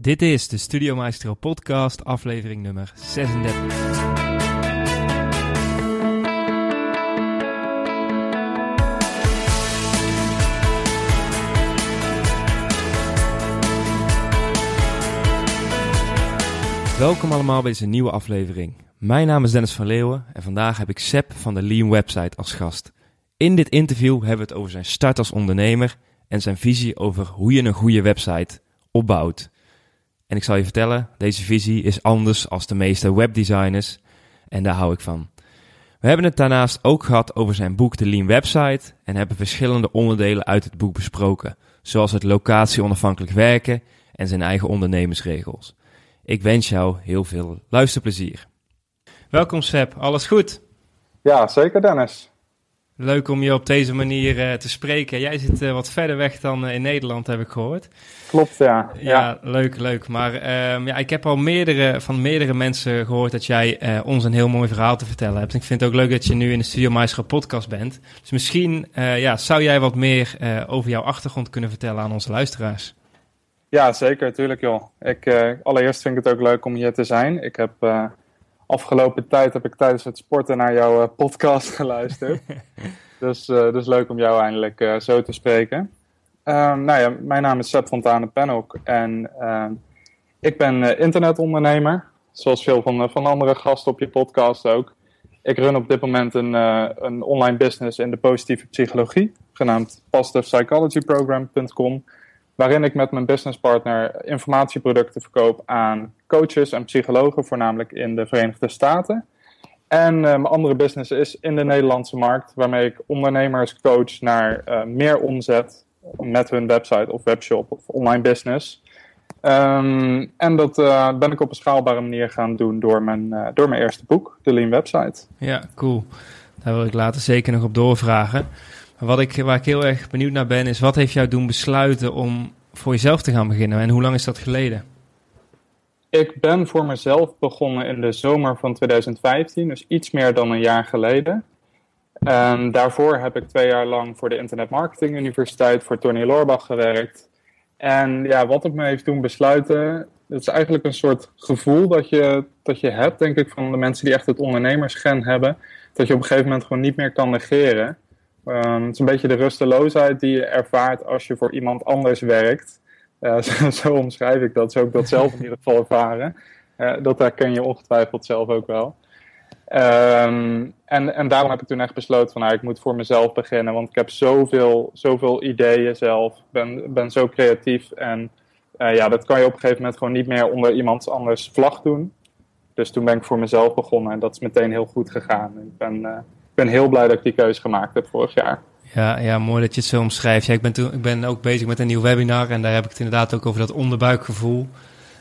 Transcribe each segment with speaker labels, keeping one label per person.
Speaker 1: Dit is de Studio Maestro podcast, aflevering nummer 36. Welkom allemaal bij deze nieuwe aflevering. Mijn naam is Dennis van Leeuwen en vandaag heb ik Seb van de Lean Website als gast. In dit interview hebben we het over zijn start als ondernemer en zijn visie over hoe je een goede website opbouwt. En ik zal je vertellen, deze visie is anders als de meeste webdesigners en daar hou ik van. We hebben het daarnaast ook gehad over zijn boek De Lean Website en hebben verschillende onderdelen uit het boek besproken, zoals het locatie-onafhankelijk werken en zijn eigen ondernemersregels. Ik wens jou heel veel luisterplezier. Welkom Seb, alles goed?
Speaker 2: Ja, zeker Dennis.
Speaker 1: Leuk om je op deze manier uh, te spreken. Jij zit uh, wat verder weg dan uh, in Nederland, heb ik gehoord.
Speaker 2: Klopt, ja.
Speaker 1: Ja, ja. leuk, leuk. Maar ehm, ja, ik heb al meerdere, van meerdere mensen gehoord dat jij ons een heel mooi verhaal te vertellen hebt. Ik vind het ook leuk dat je nu in de Studio Maestro podcast bent. Dus misschien ja, zou jij wat meer over jouw achtergrond kunnen vertellen aan onze luisteraars.
Speaker 2: Ja, zeker, natuurlijk joh. Ik, allereerst vind ik het ook leuk om hier te zijn. Ik heb afgelopen tijd heb ik tijdens het sporten naar jouw uh, podcast geluisterd. dus, uh, dus leuk om jou eindelijk uh, zo te spreken. nou ja, mijn naam is Seb Fontane Penhoek en ik ben internetondernemer. Zoals veel van, van andere gasten op je podcast ook. Ik run op dit moment een, een online business in de positieve psychologie, genaamd positivepsychologyprogram.com waarin ik met mijn businesspartner informatieproducten verkoop aan coaches en psychologen, voornamelijk in de Verenigde Staten. En uh, mijn andere business is in de Nederlandse markt, waarmee ik ondernemers coach naar uh, meer omzet met hun website of webshop of online business. Um, en dat uh, ben ik op een schaalbare manier gaan doen door mijn, door mijn eerste boek, de Lean Website.
Speaker 1: Ja, cool. Daar wil ik later zeker nog op doorvragen. Wat ik, waar ik heel erg benieuwd naar ben, is wat heeft jou doen besluiten om voor jezelf te gaan beginnen en hoe lang is dat geleden?
Speaker 2: Ik ben voor mezelf begonnen in de zomer van 2015, dus iets meer dan een jaar geleden. En daarvoor heb ik twee jaar lang voor de Internet Marketing Universiteit voor Tony Loorbach gewerkt. En ja, wat het me heeft doen besluiten, het is eigenlijk een soort gevoel dat je, dat je hebt, denk ik, van de mensen die echt het ondernemersgen hebben. Dat je op een gegeven moment gewoon niet meer kan negeren. Um, het is een beetje de rusteloosheid die je ervaart als je voor iemand anders werkt. Uh, zo, omschrijf ik dat, zo heb ik dat zelf in ieder geval ervaren. Uh, dat herken je ongetwijfeld zelf ook wel. Um, en, en daarom heb ik toen echt besloten van nou, ik moet voor mezelf beginnen. Want ik heb zoveel, zoveel ideeën zelf. Ben, ben zo creatief. En uh, ja, dat kan je op een gegeven moment gewoon niet meer onder iemands anders vlag doen. Dus toen ben ik voor mezelf begonnen en dat is meteen heel goed gegaan. Ik ben ben heel blij dat ik die keuze gemaakt heb vorig jaar.
Speaker 1: Ja, ja mooi dat je het zo omschrijft. Ja, ik, ben toen, ik ben ook bezig met een nieuw webinar en daar heb ik het inderdaad ook over dat onderbuikgevoel.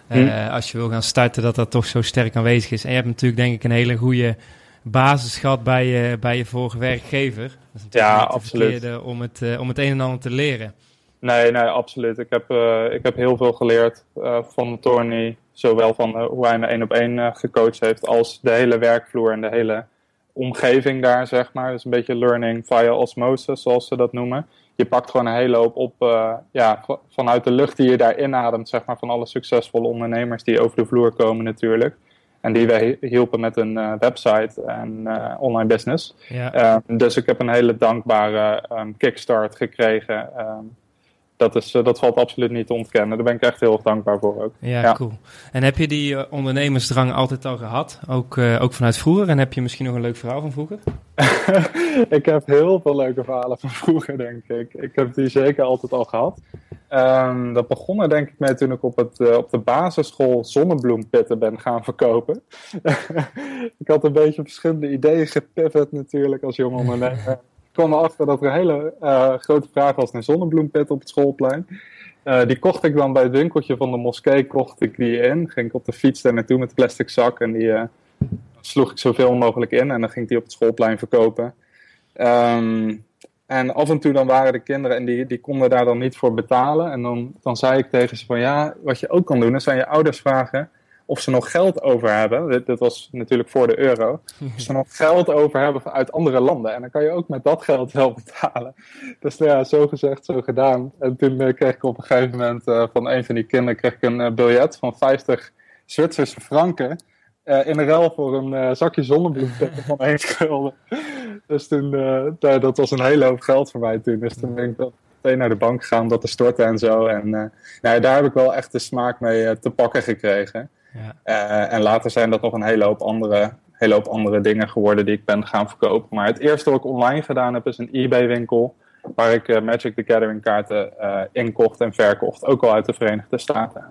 Speaker 1: Hm. Uh, als je wil gaan starten, dat dat toch zo sterk aanwezig is. En je hebt natuurlijk denk ik een hele goede basis gehad bij je, bij je vorige werkgever. Dat is
Speaker 2: ja, absoluut.
Speaker 1: Om het, uh, om het een en ander te leren.
Speaker 2: Nee, nee, absoluut. Ik heb, uh, ik heb heel veel geleerd van Tony. Zowel van hoe hij me één op één gecoacht heeft, als de hele werkvloer en de hele omgeving daar, zeg maar. Dus een beetje learning via osmosis, zoals ze dat noemen. Je pakt gewoon een hele hoop op uh, ja, vanuit de lucht die je daar inademt, zeg maar, van alle succesvolle ondernemers die over de vloer komen natuurlijk. En die wij hielpen met een uh, website en uh, online business. Ja. dus ik heb een hele dankbare um, kickstart gekregen. Um, dat, is, eh, dat valt absoluut niet te ontkennen. Daar ben ik echt heel erg dankbaar voor ook.
Speaker 1: Ja, cool. En heb je die uh, ondernemersdrang altijd al gehad? Ook, uh, ook vanuit vroeger? En heb je misschien nog een leuk verhaal van vroeger?
Speaker 2: ik heb heel veel leuke verhalen van vroeger, denk ik. Ik heb die zeker altijd al gehad. Um, dat begon er denk ik mee toen ik op, het, uh, op de basisschool zonnebloempitten ben gaan verkopen. ik had een beetje verschillende ideeën gepivot natuurlijk als jong ondernemer kwam erachter dat er een hele uh, grote vraag was naar zonnebloempet op het schoolplein. Uh, die kocht ik dan bij het winkeltje van de moskee, kocht ik die in. Ging ik op de fiets daar naartoe met plastic zak en die uh, sloeg ik zoveel mogelijk in. En dan ging ik die op het schoolplein verkopen. Um, en af en toe dan waren de kinderen en die, die konden daar dan niet voor betalen. En dan, dan zei ik tegen ze van ja, wat je ook kan doen, is aan je ouders vragen of ze nog geld over hebben. Dit was natuurlijk voor de euro. Of ze nog geld over hebben uit andere landen. En dan kan je ook met dat geld wel betalen. Dus ja, zo gezegd, zo gedaan. En toen uh, kreeg ik op een gegeven moment uh, van een van die kinderen kreeg ik een uh, biljet van 50 Zwitserse franken. in de ruil voor een zakje zonnebloempetten van 1 gulden. Dus toen, dat was een hele hoop geld voor mij toen. Dus toen ben ik wel meteen naar de bank gegaan om dat te storten en zo. En nou, daar heb ik wel echt de smaak mee te pakken gekregen. Ja. Uh, en later zijn dat nog een hele hoop, andere, hele hoop andere dingen geworden die ik ben gaan verkopen. Maar het eerste wat ik online gedaan heb is een eBay-winkel. Waar ik uh, Magic the Gathering kaarten uh, inkocht en verkocht. Ook al uit de Verenigde Staten.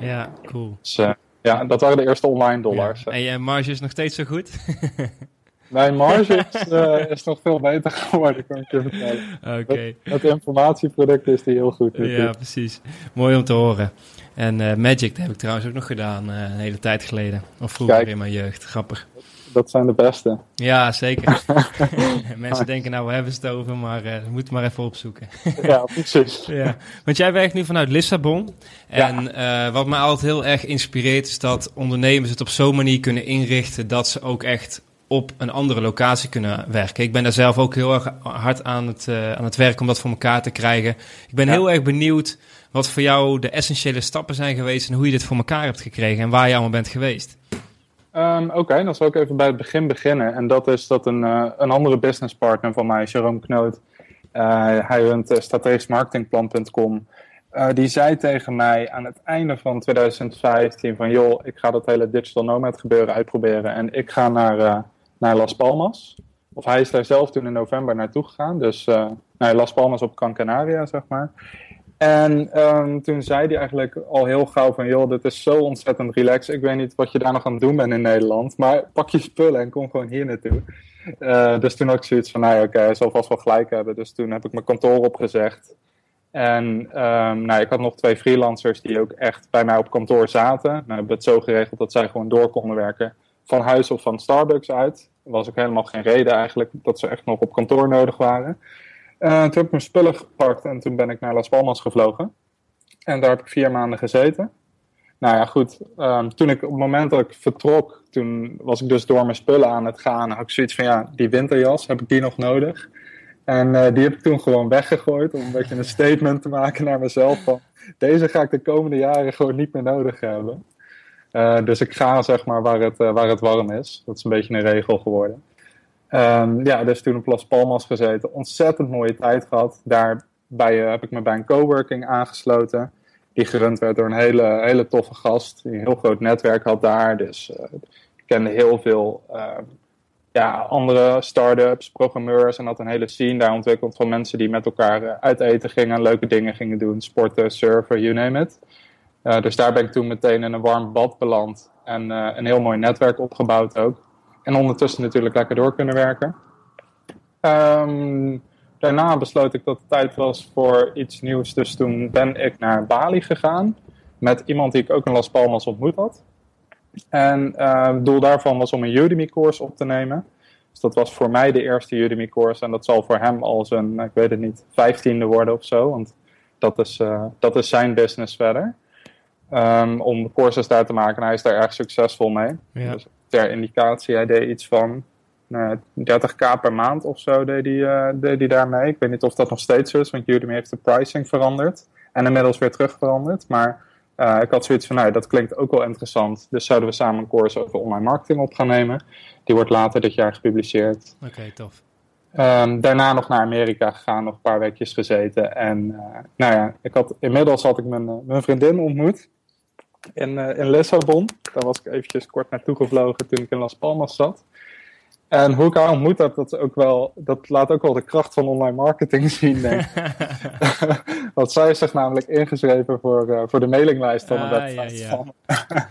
Speaker 1: Ja, cool.
Speaker 2: Dus, ja, dat waren de eerste online dollars.
Speaker 1: Ja. En je marge is nog steeds zo goed?
Speaker 2: Mijn marge is, uh, is, nog veel beter geworden, kan ik je vertellen.
Speaker 1: Oké. Okay.
Speaker 2: Informatieproduct is die heel goed.
Speaker 1: Ja, precies. Mooi om te horen. En uh, Magic, dat heb ik trouwens ook nog gedaan uh, een hele tijd geleden. Of vroeger Kijk, in mijn jeugd. Grappig.
Speaker 2: Dat zijn de beste.
Speaker 1: Ja, zeker. Mensen denken nou, we hebben het over, maar uh, we moeten maar even opzoeken.
Speaker 2: ja, precies.
Speaker 1: ja. Want jij werkt nu vanuit Lissabon. En ja. wat mij altijd heel erg inspireert, is dat ondernemers het op zo'n manier kunnen inrichten dat ze ook echt op een andere locatie kunnen werken. Ik ben daar zelf ook heel erg hard aan het, aan het werk om dat voor elkaar te krijgen. Ik ben ja. heel erg benieuwd wat voor jou de essentiële stappen zijn geweest en hoe je dit voor elkaar hebt gekregen en waar je allemaal bent geweest.
Speaker 2: Um, Oké, dan zal ik even bij het begin beginnen. En dat is dat een, uh, een andere businesspartner van mij, Jerome Knoot, uh, hij runt uh, strategischmarketingplan.com. die zei tegen mij aan het einde van 2015 van joh, ik ga dat hele digital nomad gebeuren uitproberen en ik ga naar, naar Las Palmas. Of hij is daar zelf toen in november naartoe gegaan, dus naar Las Palmas op Gran Canaria, zeg maar. En um, toen zei hij eigenlijk al heel gauw van... joh, dit is zo ontzettend relaxed. Ik weet niet wat je daar nog aan het doen bent in Nederland... maar pak je spullen en kom gewoon hier naartoe. Uh, dus toen had ik zoiets van, nou ja, oké, okay, hij zal vast wel gelijk hebben. Dus toen heb ik mijn kantoor opgezegd. En um, nou, ik had nog twee freelancers die ook echt bij mij op kantoor zaten. Nou, we hebben het zo geregeld dat zij gewoon door konden werken... van huis of van Starbucks uit. Er was ook helemaal geen reden eigenlijk dat ze echt nog op kantoor nodig waren... Uh, toen heb ik mijn spullen gepakt en toen ben ik naar Las Palmas gevlogen. En daar heb ik vier maanden gezeten. Nou ja, goed. Um, toen ik op het moment dat ik vertrok, toen was ik dus door mijn spullen aan het gaan. Had ik zoiets van, ja, die winterjas, heb ik die nog nodig? En uh, die heb ik toen gewoon weggegooid om een beetje een statement te maken naar mezelf van... Deze ga ik de komende jaren gewoon niet meer nodig hebben. Uh, dus ik ga zeg maar waar het, waar het warm is. Dat is een beetje een regel geworden. Um, ja, dus toen op Las Palmas gezeten. Ontzettend mooie tijd gehad. Daarbij uh, heb ik me bij een coworking aangesloten. Die gerund werd door een hele, hele toffe gast. Die een heel groot netwerk had daar. Dus uh, ik kende heel veel uh, ja, andere start-ups, programmeurs. En had een hele scene daar ontwikkeld van mensen die met elkaar uit eten gingen. Leuke dingen gingen doen. Sporten, surfen, you name it. dus daar ben ik toen meteen in een warm bad beland. En een heel mooi netwerk opgebouwd ook. En ondertussen natuurlijk lekker door kunnen werken. Um, daarna besloot ik dat het tijd was voor iets nieuws. Dus toen ben ik naar Bali gegaan. Met iemand die ik ook in Las Palmas ontmoet had. En uh, het doel daarvan was om een Udemy-course op te nemen. Dus dat was voor mij de eerste Udemy-course. En dat zal voor hem al zijn, ik weet het niet, vijftiende worden of zo. Want dat is, uh, dat is zijn business verder. Um, om courses daar te maken. En hij is daar erg succesvol mee. Ja. Dus ter indicatie, hij deed iets van nou, 30k per maand of zo deed hij, uh, deed hij daarmee. Ik weet niet of dat nog steeds zo is, want Udemy heeft de pricing veranderd. En inmiddels weer terug veranderd. Maar uh, ik had zoiets van, nou, dat klinkt ook wel interessant. Dus zouden we samen een course over online marketing op gaan nemen. Die wordt later dit jaar gepubliceerd.
Speaker 1: Oké, okay, tof.
Speaker 2: Um, daarna nog naar Amerika gegaan, nog een paar weekjes gezeten. En uh, nou ja, ik had, inmiddels had ik mijn, mijn vriendin ontmoet in, uh, in Lissabon. Daar was ik eventjes kort naartoe gevlogen toen ik in Las Palmas zat. En hoe ik haar ontmoet heb, dat, ook wel, dat laat ook wel de kracht van online marketing zien, denk Want zij is zich namelijk ingeschreven voor, uh, voor de mailinglijst van de ah, website. Ja, ja.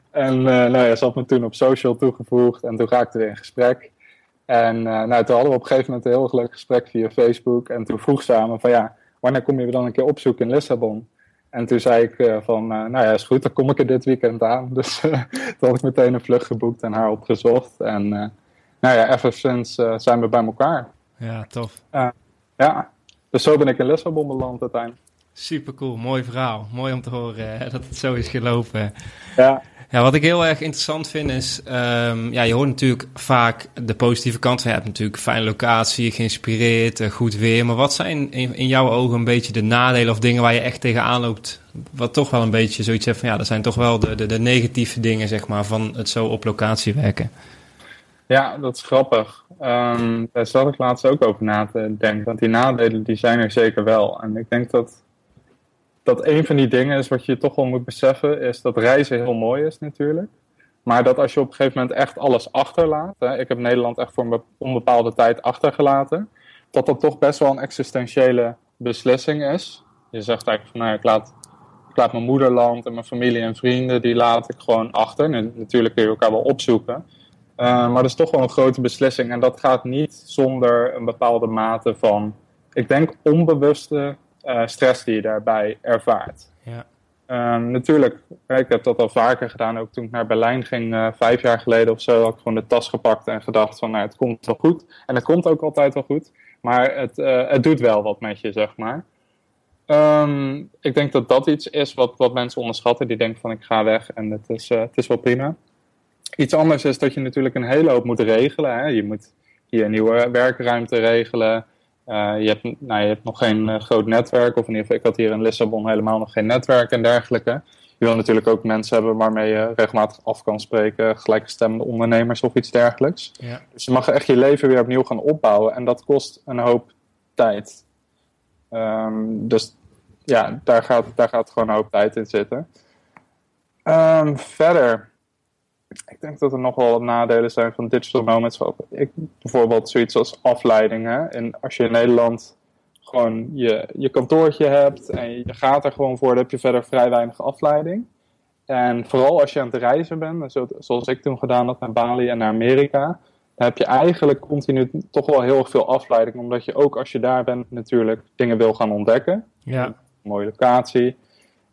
Speaker 2: en uh, nou ja, ze had me toen op social toegevoegd en toen raakten we in gesprek. En uh, nou, toen hadden we op een gegeven moment een heel leuk gesprek via Facebook. En toen vroeg ze aan me van ja, wanneer kom je dan een keer opzoeken in Lissabon? En toen zei ik uh, van, uh, nou ja, is goed, dan kom ik er dit weekend aan. Dus uh, toen had ik meteen een vlucht geboekt en haar opgezocht. En nou ja, ever since zijn we bij elkaar.
Speaker 1: Ja, tof.
Speaker 2: ja, dus zo ben ik in Lissabon beland uiteindelijk.
Speaker 1: Super cool, mooi verhaal. Mooi om te horen dat het zo is gelopen.
Speaker 2: Ja.
Speaker 1: Ja, wat ik heel erg interessant vind is, um, ja, je hoort natuurlijk vaak de positieve kant. Je hebt natuurlijk fijne locatie, geïnspireerd, uh, goed weer. Maar wat zijn in, in, jouw ogen een beetje de nadelen of dingen waar je echt tegenaan loopt? Wat toch wel een beetje zoiets hebt van, ja, dat zijn toch wel de, de, de negatieve dingen, zeg maar, van het zo op locatie werken.
Speaker 2: Ja, dat is grappig. Um, daar zat ik laatst ook over na te denken. Want die nadelen, die zijn er zeker wel. En ik denk dat dat een van die dingen is wat je toch wel moet beseffen, is dat reizen heel mooi is natuurlijk. Maar dat als je op een gegeven moment echt alles achterlaat, hè, ik heb Nederland echt voor een onbepaalde tijd achtergelaten, dat dat toch best wel een existentiële beslissing is. Je zegt eigenlijk van nou, ik laat, laat mijn moederland en mijn familie en vrienden, die laat ik gewoon achter. natuurlijk kun je elkaar wel opzoeken. Uh, maar dat is toch wel een grote beslissing. En dat gaat niet zonder een bepaalde mate van, ik denk, onbewuste uh, stress die je daarbij ervaart. Ja. Um, natuurlijk, ik heb dat al vaker gedaan. Ook toen ik naar Berlijn ging, uh, vijf jaar geleden of zo, had ik gewoon de tas gepakt en gedacht van, nou, het komt wel goed. En het komt ook altijd wel goed. Maar het, uh, het doet wel wat met je, zeg maar. Um, ik denk dat dat iets is wat, wat mensen onderschatten. Die denken van, ik ga weg en het is, het is wel prima. Iets anders is dat je natuurlijk een hele hoop moet regelen. Hè? Je moet hier een nieuwe werkruimte regelen. Uh, je, hebt, nou, je hebt nog geen uh, groot netwerk, of in ieder geval, ik had hier in Lissabon helemaal nog geen netwerk en dergelijke. Je wil natuurlijk ook mensen hebben waarmee je regelmatig af kan spreken, gelijkgestemde ondernemers of iets dergelijks. Ja. Dus je mag echt je leven weer opnieuw gaan opbouwen en dat kost een hoop tijd. Um, dus ja, daar gaat, daar gaat gewoon een hoop tijd in zitten. Um, verder, ik denk dat er nog wel wat nadelen zijn van digital moments. Ik, bijvoorbeeld zoiets als afleiding. Hè? En als je in Nederland gewoon je, je kantoortje hebt en je gaat er gewoon voor, dan heb je verder vrij weinig afleiding. En vooral als je aan het reizen bent, zoals ik toen gedaan had naar Bali en naar Amerika, dan heb je eigenlijk continu toch wel heel veel afleiding. Omdat je ook als je daar bent natuurlijk dingen wil gaan ontdekken.
Speaker 1: Ja. Een
Speaker 2: mooie locatie.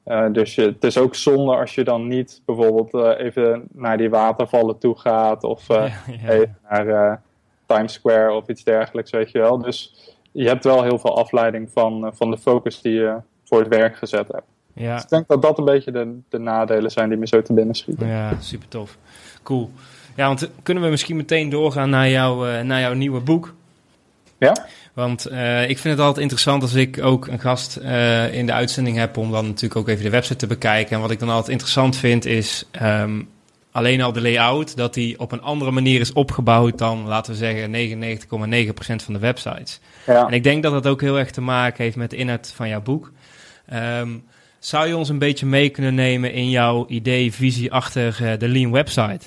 Speaker 2: Uh, dus je, het is ook zonde als je dan niet bijvoorbeeld uh, even naar die watervallen toe gaat of uh, ja, ja. even naar Times Square of iets dergelijks, weet je wel. Dus je hebt wel heel veel afleiding van, van de focus die je voor het werk gezet hebt.
Speaker 1: Ja.
Speaker 2: Dus ik denk dat dat een beetje de, de nadelen zijn die me zo te binnen schieten.
Speaker 1: Ja, super tof. Cool. Ja, want kunnen we misschien meteen doorgaan naar, jou, naar jouw nieuwe boek?
Speaker 2: Ja?
Speaker 1: Want uh, ik vind het altijd interessant als ik ook een gast uh, in de uitzending heb, om dan natuurlijk ook even de website te bekijken. En wat ik dan altijd interessant vind is um, alleen al de layout, dat die op een andere manier is opgebouwd dan, laten we zeggen, 99,9% van de websites.
Speaker 2: Ja.
Speaker 1: En ik denk dat dat ook heel erg te maken heeft met de inhoud van jouw boek. Um, zou je ons een beetje mee kunnen nemen in jouw idee, visie achter uh, de Lean website?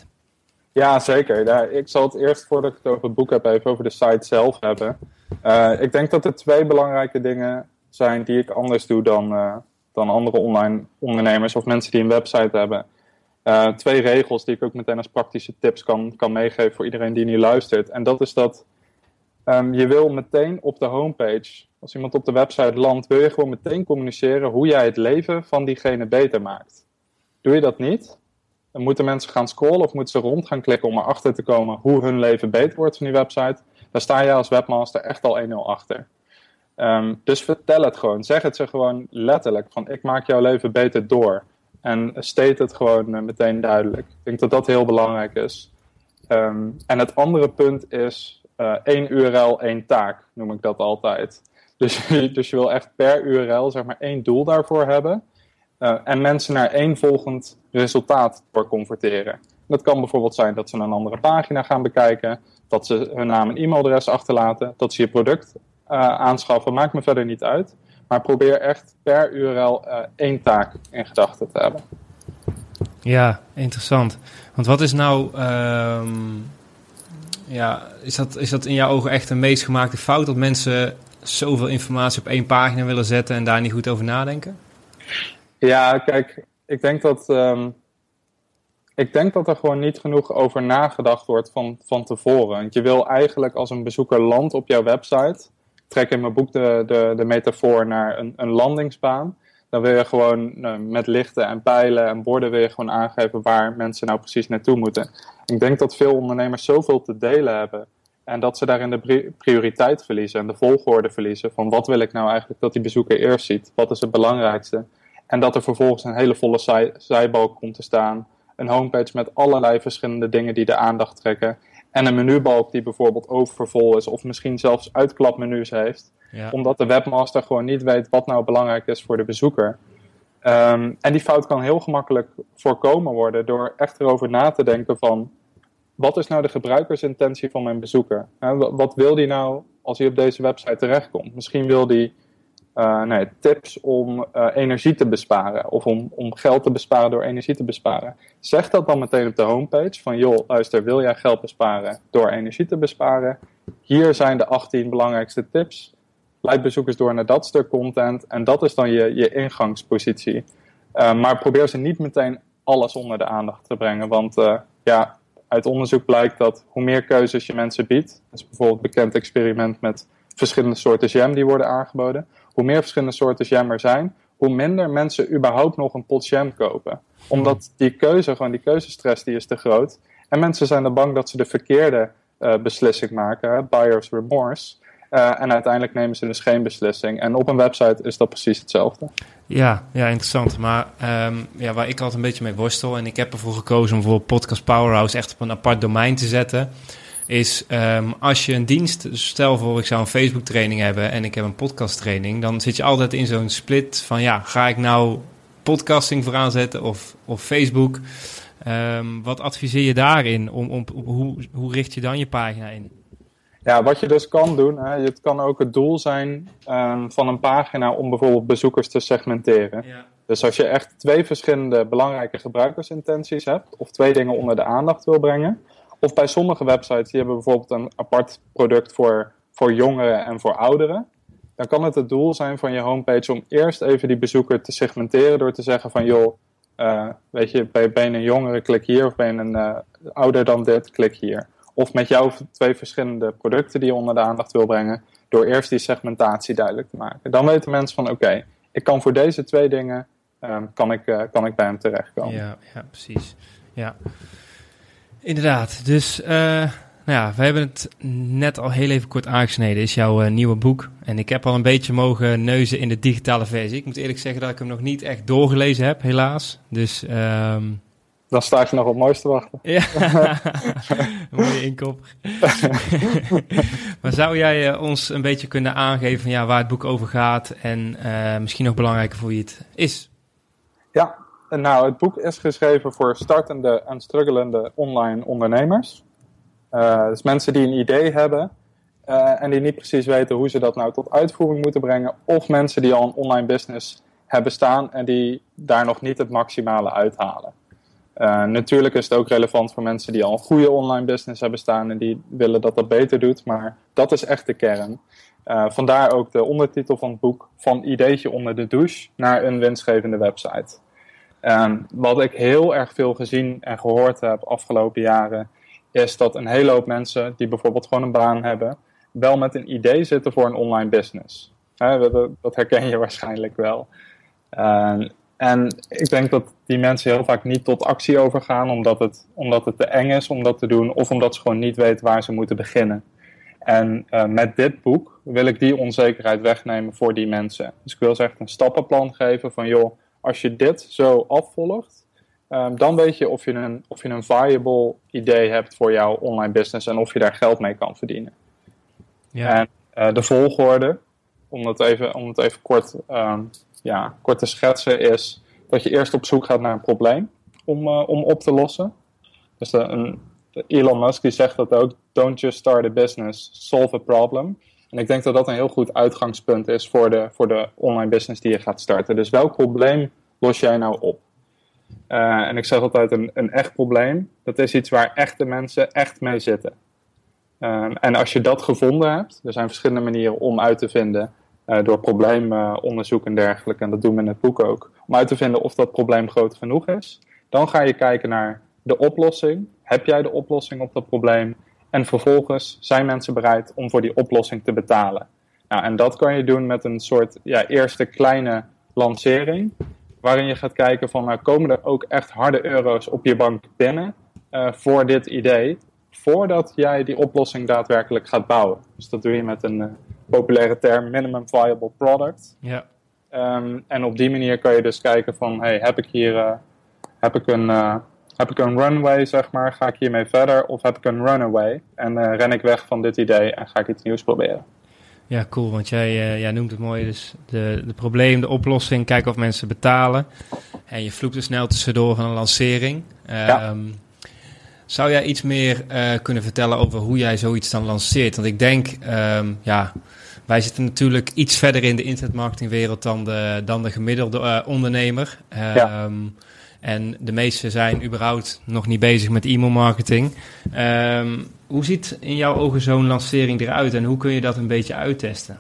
Speaker 2: Ja, zeker. Ik zal het eerst, voordat ik het over het boek heb, even over de site zelf hebben. Uh, ik denk dat er twee belangrijke dingen zijn die ik anders doe dan, uh, dan andere online ondernemers of mensen die een website hebben. Uh, twee regels die ik ook meteen als praktische tips kan, kan meegeven voor iedereen die nu luistert. En dat is dat um, je wil meteen op de homepage, als iemand op de website landt, wil je gewoon meteen communiceren hoe jij het leven van diegene beter maakt. Doe je dat niet, moeten mensen gaan scrollen of moeten ze rond gaan klikken om erachter te komen hoe hun leven beter wordt van die website. Daar sta je als webmaster echt al 1-0 achter. Um, dus vertel het gewoon. Zeg het ze gewoon letterlijk. Van ik maak jouw leven beter door. En state het gewoon uh, meteen duidelijk. Ik denk dat dat heel belangrijk is. Um, en het andere punt is uh, één URL, één taak, noem ik dat altijd. Dus, dus je wil echt per URL zeg maar één doel daarvoor hebben. Uh, en mensen naar één volgend resultaat door converteren. Dat kan bijvoorbeeld zijn dat ze een andere pagina gaan bekijken, dat ze hun naam en e-mailadres achterlaten, dat ze je product uh, aanschaffen. Maakt me verder niet uit. Maar probeer echt per URL uh, één taak in gedachten te hebben.
Speaker 1: Ja, interessant. Want wat is nou. Um, ja, is dat, is dat in jouw ogen echt een meest gemaakte fout dat mensen zoveel informatie op één pagina willen zetten en daar niet goed over nadenken?
Speaker 2: Ja, kijk, ik denk dat. Um, ik denk dat er gewoon niet genoeg over nagedacht wordt van, van tevoren. Want je wil eigenlijk als een bezoeker landt op jouw website. Trek in mijn boek de, de, de metafoor naar een, een landingsbaan. Dan wil je gewoon uh, met lichten en pijlen en borden wil je gewoon aangeven waar mensen nou precies naartoe moeten. Ik denk dat veel ondernemers zoveel te delen hebben. En dat ze daarin de prioriteit verliezen en de volgorde verliezen van wat wil ik nou eigenlijk dat die bezoeker eerst ziet, wat is het belangrijkste. En dat er vervolgens een hele volle zij zijbalk komt te staan, een homepage met allerlei verschillende dingen die de aandacht trekken en een menubalk die bijvoorbeeld overvol is of misschien zelfs uitklapmenu's heeft. Omdat de webmaster gewoon niet weet wat nou belangrijk is voor de bezoeker. Um, en die fout kan heel gemakkelijk voorkomen worden door echt erover na te denken van wat is nou de gebruikersintentie van mijn bezoeker? wat wil die nou als hij op deze website terechtkomt? Misschien wil die uh, nee, tips om uh, energie te besparen of om, om geld te besparen door energie te besparen. Zeg dat dan meteen op de homepage van joh, luister, wil jij geld besparen door energie te besparen? Hier zijn de 18 belangrijkste tips. Leid bezoekers door naar dat stuk content en dat is dan je, je ingangspositie. Uh, maar probeer ze niet meteen alles onder de aandacht te brengen, want ja, uit onderzoek blijkt dat hoe meer keuzes je mensen biedt, dat is bijvoorbeeld een bekend experiment met verschillende soorten jam die worden aangeboden, hoe meer verschillende soorten jam er zijn, hoe minder mensen überhaupt nog een pot jam kopen. Omdat die keuze, gewoon die keuzestress, die is te groot. En mensen zijn dan bang dat ze de verkeerde uh, beslissing maken, buyer's remorse. Uh, en uiteindelijk nemen ze dus geen beslissing. En op een website is dat precies hetzelfde.
Speaker 1: Ja, ja interessant. Maar um, ja, waar ik altijd een beetje mee worstel... en ik heb ervoor gekozen om voor Podcast Powerhouse... echt op een apart domein te zetten... is um, als je een dienst... stel voor ik zou een Facebook training hebben... en ik heb een podcast training... dan zit je altijd in zo'n split van... ja, ga ik nou podcasting voor aanzetten of, of Facebook... Um, wat adviseer je daarin? Om, om, hoe, hoe richt je dan je pagina in?
Speaker 2: Ja, wat je dus kan doen, hè, het kan ook het doel zijn um, van een pagina om bijvoorbeeld bezoekers te segmenteren. Ja. Dus als je echt twee verschillende belangrijke gebruikersintenties hebt, of twee dingen onder de aandacht wil brengen, of bij sommige websites die hebben bijvoorbeeld een apart product voor, voor jongeren en voor ouderen, dan kan het het doel zijn van je homepage om eerst even die bezoeker te segmenteren door te zeggen van joh, uh, weet je, ben je een jongere, klik hier, of ben je een uh, ouder dan dit, klik hier of met jou twee verschillende producten die je onder de aandacht wil brengen, door eerst die segmentatie duidelijk te maken. Dan weten mensen van oké, ik kan voor deze twee dingen um, kan, ik, uh, kan ik bij hem terechtkomen.
Speaker 1: Ja, ja precies. Ja. Inderdaad. Dus uh, nou ja, we hebben het net al heel even kort aangesneden. Is jouw uh, nieuwe boek. En ik heb al een beetje mogen neuzen in de digitale versie. Ik moet eerlijk zeggen dat ik hem nog niet echt doorgelezen heb, helaas. Dus um,
Speaker 2: dan sta je nog op het mooiste wachten. Ja,
Speaker 1: mooie inkop. maar zou jij uh, ons een beetje kunnen aangeven van, ja, waar het boek over gaat en misschien nog belangrijker voor je het is?
Speaker 2: Ja, nou, het boek is geschreven voor startende en struggelende online ondernemers. Uh, dus mensen die een idee hebben en die niet precies weten hoe ze dat nou tot uitvoering moeten brengen. Of mensen die al een online business hebben staan en die daar nog niet het maximale uithalen. Uh, natuurlijk is het ook relevant voor mensen die al een goede online business hebben staan en die willen dat dat beter doet, maar dat is echt de kern. Vandaar ook de ondertitel van het boek: Van ideetje onder de douche naar een winstgevende website. Um, wat ik heel erg veel gezien en gehoord heb afgelopen jaren, is dat een hele hoop mensen die bijvoorbeeld gewoon een baan hebben, wel met een idee zitten voor een online business. dat herken je waarschijnlijk wel. Uh, en ik denk dat die mensen heel vaak niet tot actie overgaan, omdat het, omdat het te eng is om dat te doen, of omdat ze gewoon niet weten waar ze moeten beginnen. En uh, met dit boek wil ik die onzekerheid wegnemen voor die mensen. Dus ik wil ze echt een stappenplan geven van, joh, als je dit zo afvolgt, um, dan weet je of je, een, of je een viable idee hebt voor jouw online business en of je daar geld mee kan verdienen. Ja. En uh, de volgorde, om het even, om het even kort um, ja, kort te schetsen is dat je eerst op zoek gaat naar een probleem om, uh, om op te lossen. Dus de, een, Elon Musk die zegt dat ook, don't just start a business, solve a problem. En ik denk dat dat een heel goed uitgangspunt is voor de, voor de online business die je gaat starten. Dus welk probleem los jij nou op? Uh, en ik zeg altijd, een, een echt probleem, dat is iets waar echte mensen echt mee zitten. Uh, en als je dat gevonden hebt, er zijn verschillende manieren om uit te vinden uh, door probleemonderzoek en dergelijke, en dat doen we in het boek ook, om uit te vinden of dat probleem groot genoeg is. Dan ga je kijken naar de oplossing. Heb jij de oplossing op dat probleem? En vervolgens zijn mensen bereid om voor die oplossing te betalen. Nou, en dat kan je doen met een soort ja, eerste kleine lancering. Waarin je gaat kijken van nou, komen er ook echt harde euro's op je bank binnen uh, voor dit idee. voordat jij die oplossing daadwerkelijk gaat bouwen. Dus dat doe je met een uh, populaire term minimum viable product.
Speaker 1: Ja.
Speaker 2: Um, en op die manier kan je dus kijken van, hey, heb ik hier uh, heb ik een, heb ik een runway, zeg maar, ga ik hiermee verder? Of heb ik een runaway en ren ik weg van dit idee en ga ik iets nieuws proberen?
Speaker 1: Ja, cool, want jij, jij noemt het mooi, dus de, de probleem, de oplossing, kijken of mensen betalen. En je vloekt er snel tussendoor van een lancering.
Speaker 2: Ja.
Speaker 1: Um, zou jij iets meer uh, kunnen vertellen over hoe jij zoiets dan lanceert? Want ik denk, um, ja, wij zitten natuurlijk iets verder in de internetmarketingwereld dan de, dan de gemiddelde ondernemer. Um,
Speaker 2: Ja.
Speaker 1: En de meesten zijn überhaupt nog niet bezig met e-mailmarketing. Um, hoe ziet in jouw ogen zo'n lancering eruit en hoe kun je dat een beetje uittesten?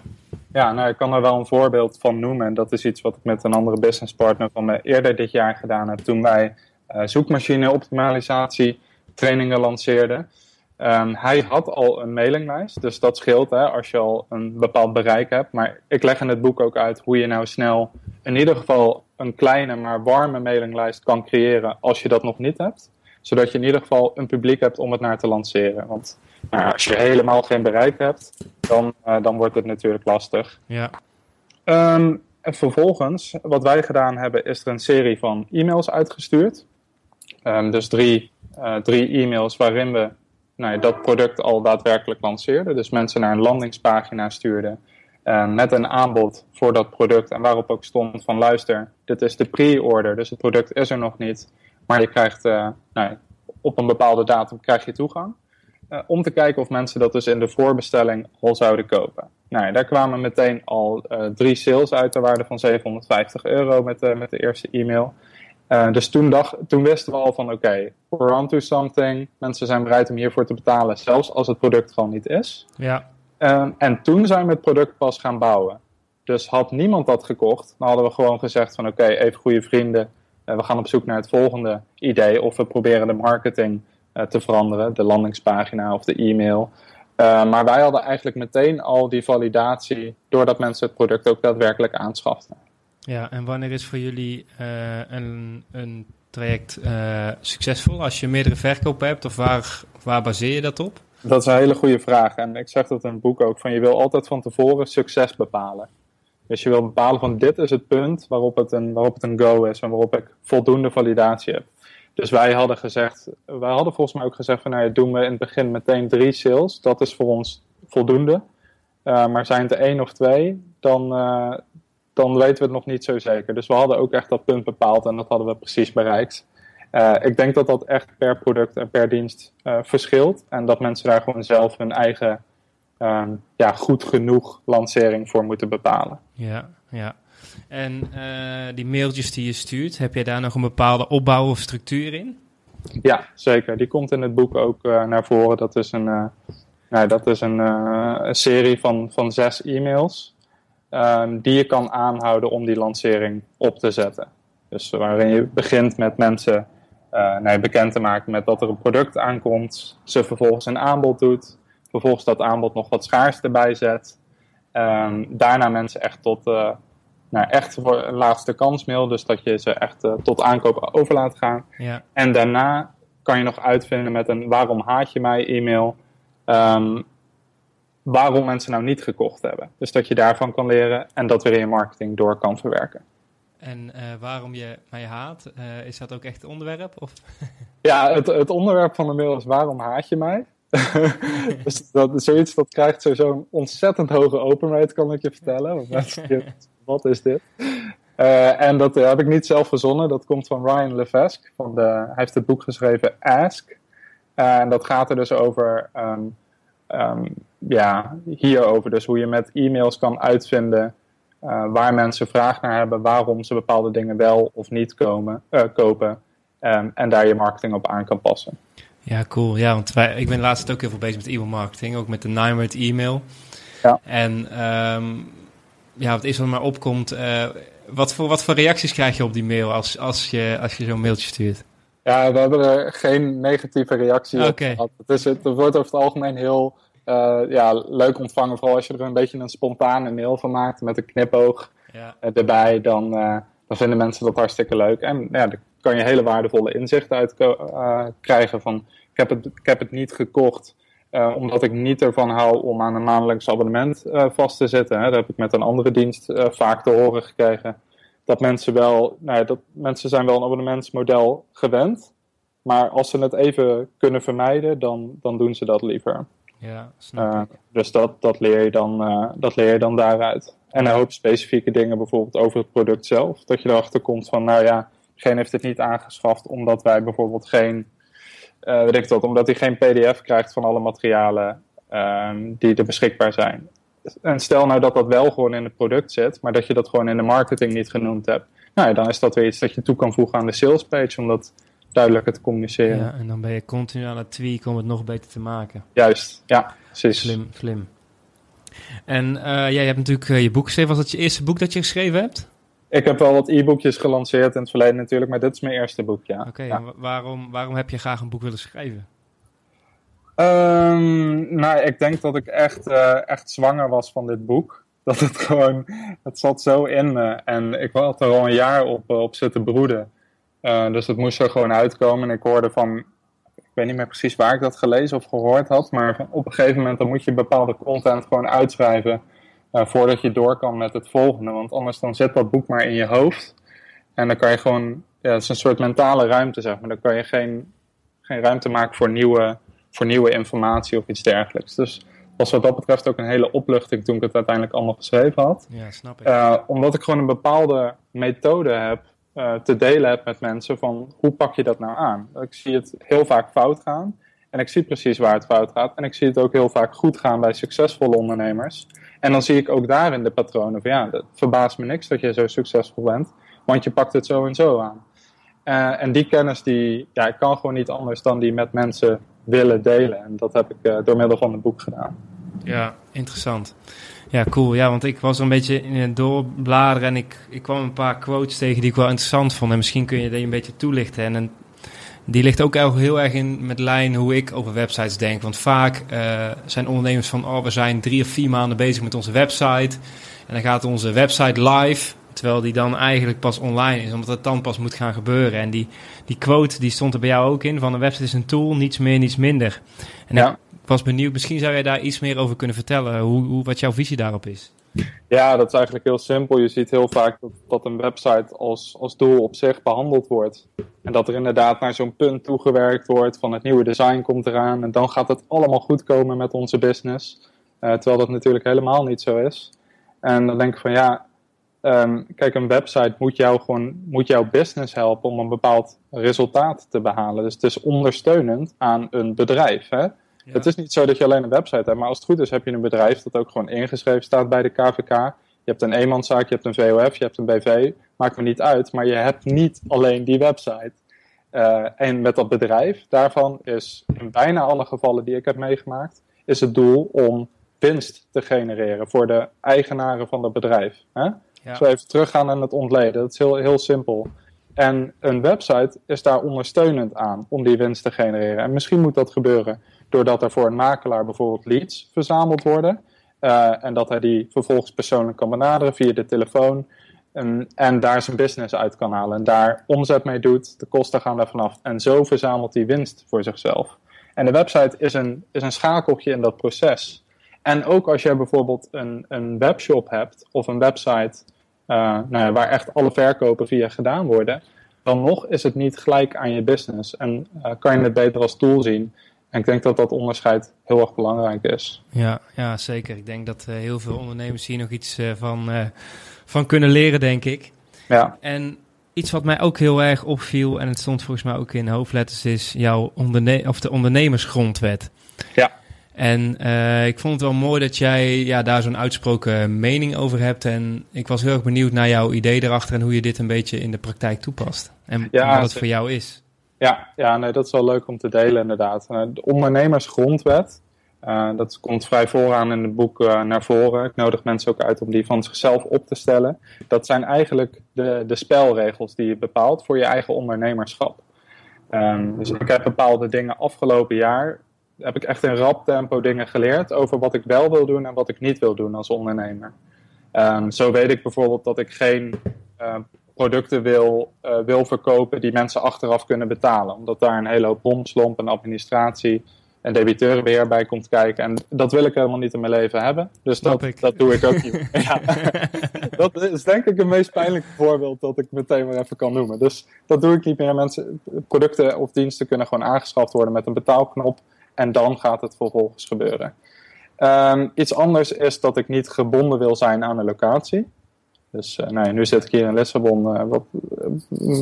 Speaker 2: Ja, nou, ik kan er wel een voorbeeld van noemen. En dat is iets wat ik met een andere businesspartner van me eerder dit jaar gedaan heb. Toen wij uh, zoekmachine-optimalisatie trainingen lanceerden. Um, hij had al een mailinglijst, dus dat scheelt hè, als je al een bepaald bereik hebt. Maar ik leg in het boek ook uit hoe je nou snel in ieder geval een kleine maar warme mailinglijst kan creëren als je dat nog niet hebt. Zodat je in ieder geval een publiek hebt om het naar te lanceren. Want nou, als je helemaal geen bereik hebt, dan, uh, dan wordt het natuurlijk lastig.
Speaker 1: Ja.
Speaker 2: Um, en vervolgens, wat wij gedaan hebben, is er een serie van e-mails uitgestuurd. Um, dus drie, uh, drie e-mails waarin we nou, dat product al daadwerkelijk lanceerden. Dus mensen naar een landingspagina stuurden uh, met een aanbod voor dat product. En waarop ook stond van luister, dit is de pre-order, dus het product is er nog niet. Maar je krijgt uh, nou, op een bepaalde datum krijg je toegang. Uh, om te kijken of mensen dat dus in de voorbestelling al zouden kopen. Nou, daar kwamen meteen al drie sales uit de waarde van 750 euro met met de eerste e-mail. Dus toen, dacht, toen wisten we al van oké, okay, we're on to something. Mensen zijn bereid om hiervoor te betalen, zelfs als het product gewoon niet is.
Speaker 1: Ja.
Speaker 2: Uh, en toen zijn we het product pas gaan bouwen. Dus had niemand dat gekocht, dan hadden we gewoon gezegd van oké, even goede vrienden. Uh, we gaan op zoek naar het volgende idee. Of we proberen de marketing uh, te veranderen, de landingspagina of de e-mail. Uh, maar wij hadden eigenlijk meteen al die validatie doordat mensen het product ook daadwerkelijk aanschaften.
Speaker 1: Ja, en wanneer is voor jullie uh, een, een traject succesvol? Als je meerdere verkopen hebt, of waar, waar baseer je dat op?
Speaker 2: Dat is een hele goede vraag. En ik zeg dat in het boek ook, van je wil altijd van tevoren succes bepalen. Dus je wil bepalen van dit is het punt waarop het een, waarop het een go is en waarop ik voldoende validatie heb. Dus wij hadden gezegd, wij hadden volgens mij ook gezegd van nou ja, doen we in het begin meteen drie sales. Dat is voor ons voldoende. Uh, maar zijn het er één of twee, dan, uh, dan weten we het nog niet zo zeker. Dus we hadden ook echt dat punt bepaald en dat hadden we precies bereikt. Uh, ik denk dat dat echt per product en per dienst verschilt. En dat mensen daar gewoon zelf hun eigen um, ja, goed genoeg lancering voor moeten bepalen.
Speaker 1: Ja, ja. En uh, die mailtjes die je stuurt, heb je daar nog een bepaalde opbouw of structuur in?
Speaker 2: Ja, zeker. Die komt in het boek ook naar voren. Dat is een, nou, dat is een, een serie van, van zes e-mails um, die je kan aanhouden om die lancering op te zetten. Dus waarin je begint met mensen nou, bekend te maken met dat er een product aankomt, ze vervolgens een aanbod doet, vervolgens dat aanbod nog wat schaars erbij zet. Um, daarna mensen echt tot nou, echt voor een laatste kansmail. Dus dat je ze echt uh, tot aankoop over laat gaan.
Speaker 1: Ja.
Speaker 2: En daarna kan je nog uitvinden met een waarom haat je mij e-mail. Um, waarom mensen nou niet gekocht hebben. Dus dat je daarvan kan leren en dat weer in je marketing door kan verwerken.
Speaker 1: En uh, waarom je mij haat, uh, is dat ook echt het onderwerp? Of?
Speaker 2: ja, het, het onderwerp van de mail is waarom haat je mij? dus dat zoiets dat krijgt sowieso een ontzettend hoge open rate, kan ik je vertellen. Want mensen wat is dit? Uh, en dat heb ik niet zelf verzonnen. Dat komt van Ryan Levesque. Van de, hij heeft het boek geschreven Ask. En dat gaat er dus over, um, um, ja, hierover. Dus hoe je met e-mails kan uitvinden waar mensen vraag naar hebben, waarom ze bepaalde dingen wel of niet komen, kopen. Um, en daar je marketing op aan kan passen.
Speaker 1: Ja, cool. Ja, want wij, ik ben laatst ook heel veel bezig met e-mail marketing. Ook met de Nimert e-mail.
Speaker 2: Ja.
Speaker 1: En ja, wat is er maar opkomt. Uh, wat, voor, wat voor reacties krijg je op die mail als, als je, als je zo'n mailtje stuurt?
Speaker 2: Ja, we hebben er geen negatieve reactie
Speaker 1: okay.
Speaker 2: op gehad. Het, is, het wordt over het algemeen heel uh, ja, leuk ontvangen. Vooral als je er een beetje een spontane mail van maakt met een knipoog
Speaker 1: ja.
Speaker 2: erbij. Dan, uh, dan vinden mensen dat hartstikke leuk. En ja, de, kan je hele waardevolle inzichten uit krijgen. Van, ik, heb het, ik heb het niet gekocht uh, omdat ik niet ervan hou om aan een maandelijks abonnement vast te zitten. Hè. Dat heb ik met een andere dienst vaak te horen gekregen. Dat mensen wel, nou ja, dat mensen zijn wel een abonnementsmodel gewend. Maar als ze het even kunnen vermijden, dan, dan doen ze dat liever.
Speaker 1: Ja, snap
Speaker 2: ik. Dus dat, dat, leer je dan, dat leer je dan daaruit. En een hoop specifieke dingen, bijvoorbeeld over het product zelf. Dat je erachter komt van, nou ja, geen heeft het niet aangeschaft omdat wij bijvoorbeeld geen, uh, weet ik dat, omdat hij geen PDF krijgt van alle materialen um, die er beschikbaar zijn. En stel nou dat dat wel gewoon in het product zit, maar dat je dat gewoon in de marketing niet genoemd hebt. Nou ja, dan is dat weer iets dat je toe kan voegen aan de sales page, om dat duidelijker te communiceren.
Speaker 1: Ja, en dan ben je continu aan het tweaken om het nog beter te maken.
Speaker 2: Juist, ja, precies.
Speaker 1: Slim, slim. En uh, jij hebt natuurlijk uh, je boek geschreven. Was dat je eerste boek dat je geschreven hebt?
Speaker 2: Ik heb wel wat e-boekjes gelanceerd in het verleden natuurlijk, maar dit is mijn eerste boek, ja.
Speaker 1: Oké, ja. waarom, waarom heb je graag een boek willen schrijven?
Speaker 2: Um, nou, ik denk dat ik echt, uh, echt zwanger was van dit boek. Dat het gewoon, het zat zo in me. En ik had er al een jaar op, op zitten broeden. Uh, dus het moest er gewoon uitkomen. En ik hoorde van ik weet niet meer precies waar ik dat gelezen of gehoord had, maar op een gegeven moment dan moet je bepaalde content gewoon uitschrijven uh, voordat je door kan met het volgende. Want anders dan zit dat boek maar in je hoofd en dan kan je gewoon, ja, het is een soort mentale ruimte zeg maar, dan kan je geen, geen ruimte maken voor nieuwe, voor nieuwe informatie of iets dergelijks. Dus was wat dat betreft ook een hele opluchting toen ik het uiteindelijk allemaal geschreven had.
Speaker 1: Ja, snap ik.
Speaker 2: Uh, omdat ik gewoon een bepaalde methode heb uh, te delen heb met mensen van hoe pak je dat nou aan? Ik zie het heel vaak fout gaan en ik zie precies waar het fout gaat en ik zie het ook heel vaak goed gaan bij succesvolle ondernemers. En dan zie ik ook daarin de patronen van ja, het verbaast me niks dat je zo succesvol bent, want je pakt het zo en zo aan. Uh, en die kennis die, ja, ik kan gewoon niet anders dan die met mensen willen delen. En dat heb ik uh, door middel van het boek gedaan.
Speaker 1: Ja, interessant. Ja, cool. Ja, want ik was er een beetje in het doorbladeren en ik, ik kwam een paar quotes tegen die ik wel interessant vond. En misschien kun je die een beetje toelichten. En, en die ligt ook heel erg in met lijn hoe ik over websites denk. Want vaak uh, zijn ondernemers van, oh, we zijn drie of vier maanden bezig met onze website. En dan gaat onze website live. Terwijl die dan eigenlijk pas online is, omdat het dan pas moet gaan gebeuren. En die, die quote die stond er bij jou ook in: van een website is een tool, niets meer, niets minder. En ja was benieuwd, misschien zou jij daar iets meer over kunnen vertellen, hoe, hoe, wat jouw visie daarop is.
Speaker 2: Ja, dat is eigenlijk heel simpel. Je ziet heel vaak dat, dat een website als, als doel op zich behandeld wordt. En dat er inderdaad naar zo'n punt toegewerkt wordt van het nieuwe design komt eraan. En dan gaat het allemaal goed komen met onze business. Uh, terwijl dat natuurlijk helemaal niet zo is. En dan denk ik van ja, um, kijk, een website moet jou gewoon moet jouw business helpen om een bepaald resultaat te behalen. Dus het is ondersteunend aan een bedrijf. Hè? Het is niet zo dat je alleen een website hebt, maar als het goed is heb je een bedrijf dat ook gewoon ingeschreven staat bij de KVK. Je hebt een eenmanszaak, je hebt een VOF, je hebt een BV, maakt me niet uit, maar je hebt niet alleen die website. Uh, en met dat bedrijf, daarvan is in bijna alle gevallen die ik heb meegemaakt, is het doel om winst te genereren voor de eigenaren van dat bedrijf. Hè? Ja. Zo even teruggaan aan het ontleden, dat is heel, heel simpel. En een website is daar ondersteunend aan om die winst te genereren. En misschien moet dat gebeuren doordat er voor een makelaar bijvoorbeeld leads verzameld worden. Uh, en dat hij die vervolgens persoonlijk kan benaderen via de telefoon. En, en, daar zijn business uit kan halen. En daar omzet mee doet, de kosten gaan daar vanaf. En zo verzamelt hij winst voor zichzelf. En de website is een, is een schakeltje in dat proces. En ook als je bijvoorbeeld een, een webshop hebt of een website uh, nou ja, waar echt alle verkopen via gedaan worden, dan nog is het niet gelijk aan je business. En uh, kan je het beter als tool zien. En ik denk dat dat onderscheid heel erg belangrijk is.
Speaker 1: Ja, ja zeker. Ik denk dat uh, heel veel ondernemers hier nog iets uh, van, uh, van kunnen leren, denk ik.
Speaker 2: Ja.
Speaker 1: En iets wat mij ook heel erg opviel, en het stond volgens mij ook in hoofdletters, is jouw onderne of de ondernemersgrondwet.
Speaker 2: Ja.
Speaker 1: En ik vond het wel mooi dat jij ja, daar zo'n uitsproken mening over hebt. En ik was heel erg benieuwd naar jouw idee erachter en hoe je dit een beetje in de praktijk toepast. En ja, wat het voor jou is.
Speaker 2: Ja, ja nee, dat is wel leuk om te delen inderdaad. Eh, de ondernemersgrondwet, uh, dat komt vrij vooraan in het boek uh, naar voren. Ik nodig mensen ook uit om die van zichzelf op te stellen. Dat zijn eigenlijk de, de spelregels die je bepaalt voor je eigen ondernemerschap. Um, dus ik heb bepaalde dingen afgelopen jaar, heb ik echt in rap tempo dingen geleerd over wat ik wel wil doen en wat ik niet wil doen als ondernemer. Um, zo weet ik bijvoorbeeld dat ik geen producten wil, uh, wil verkopen die mensen achteraf kunnen betalen. Omdat daar een hele hoop romslomp en administratie en debiteurenbeheer bij komt kijken. En dat wil ik helemaal niet in mijn leven hebben. Dus dat, dat doe ik ook niet. ja. dat is denk ik het meest pijnlijke voorbeeld dat ik meteen maar even kan noemen. Dus dat doe ik niet meer. Mensen, producten of diensten kunnen gewoon aangeschaft worden met een betaalknop. En dan gaat het vervolgens gebeuren. Um, iets anders is dat ik niet gebonden wil zijn aan een locatie. Dus uh, nou ja, nu zit ik hier in Lissabon. Uh, wat, uh,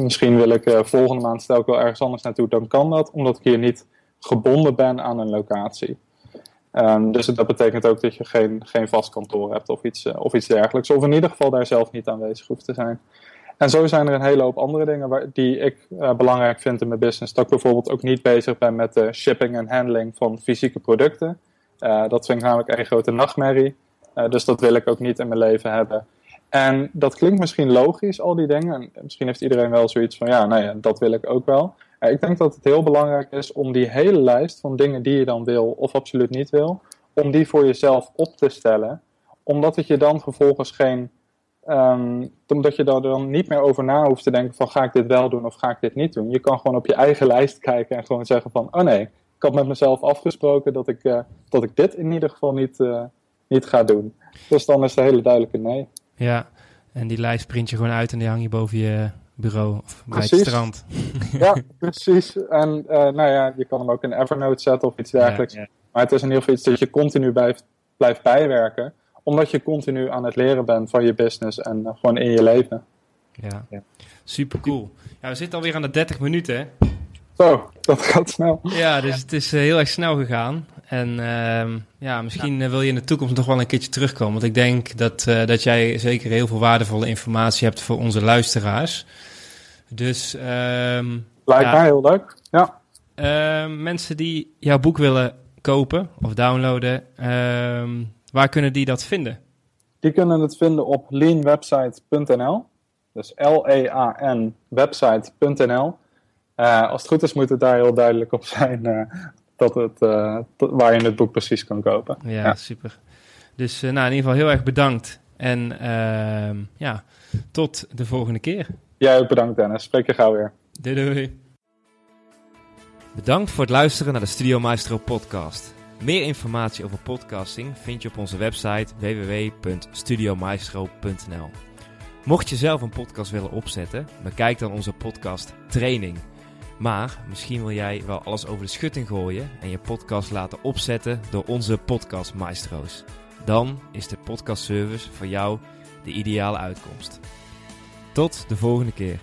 Speaker 2: misschien wil ik volgende maand stel ik wel ergens anders naartoe. Dan kan dat, omdat ik hier niet gebonden ben aan een locatie. Um, dus dat betekent ook dat je geen, geen vast kantoor hebt of iets, of iets dergelijks. Of in ieder geval daar zelf niet aanwezig hoeft te zijn. En zo zijn er een hele hoop andere dingen waar, die ik belangrijk vind in mijn business. Dat ik bijvoorbeeld ook niet bezig ben met de shipping en handling van fysieke producten. dat vind ik namelijk een grote nachtmerrie. dus dat wil ik ook niet in mijn leven hebben. En dat klinkt misschien logisch, al die dingen. En misschien heeft iedereen wel zoiets van, ja, nou ja, dat wil ik ook wel. Ik denk dat het heel belangrijk is om die hele lijst van dingen die je dan wil of absoluut niet wil, om die voor jezelf op te stellen. Omdat het je dan vervolgens geen, um, omdat je daar dan niet meer over na hoeft te denken van, ga ik dit wel doen of ga ik dit niet doen. Je kan gewoon op je eigen lijst kijken en gewoon zeggen van, oh nee, ik had met mezelf afgesproken dat ik, uh, dat ik dit in ieder geval niet, uh, niet ga doen. Dus dan is de hele duidelijke nee.
Speaker 1: Ja, en die lijst print je gewoon uit en die hang je boven je bureau of bij het strand.
Speaker 2: Ja, precies. En uh, nou ja, je kan hem ook in Evernote zetten of iets dergelijks. Ja, ja. Maar het is in ieder geval iets dat je continu blijft, blijft bijwerken. Omdat je continu aan het leren bent van je business en uh, gewoon in je leven.
Speaker 1: Ja, ja. super cool. Ja, we zitten alweer aan de 30 minuten.
Speaker 2: Zo, dat gaat snel.
Speaker 1: Ja, dus het is uh, heel erg snel gegaan. En uh, ja, misschien ja. wil je in de toekomst nog wel een keertje terugkomen. Want ik denk dat, uh, dat jij zeker heel veel waardevolle informatie hebt voor onze luisteraars. Dus. Um,
Speaker 2: Lijkt ja, mij heel leuk. Ja.
Speaker 1: Uh, mensen die jouw boek willen kopen of downloaden, ehm, waar kunnen die dat vinden?
Speaker 2: Die kunnen het vinden op leanwebsite.nl. Dus L-E-A-N website.nl. Uh, als het goed is, moet het daar heel duidelijk op zijn uh, dat het, uh, waar je het boek precies kan kopen.
Speaker 1: Ja, ja. super. Dus nou, in ieder geval heel erg bedankt. En ehm, ja, tot de volgende keer.
Speaker 2: Jij ook bedankt, Dennis. Spreek je gauw weer.
Speaker 1: Doei doei. Bedankt voor het luisteren naar de Studio Maestro podcast. Meer informatie over podcasting vind je op onze website www.studiomaestro.nl. Mocht je zelf een podcast willen opzetten, bekijk dan onze podcast training. Maar misschien wil jij wel alles over de schutting gooien en je podcast laten opzetten door onze podcastmaestro's. Dan is de podcastservice voor jou de ideale uitkomst. Tot de volgende keer.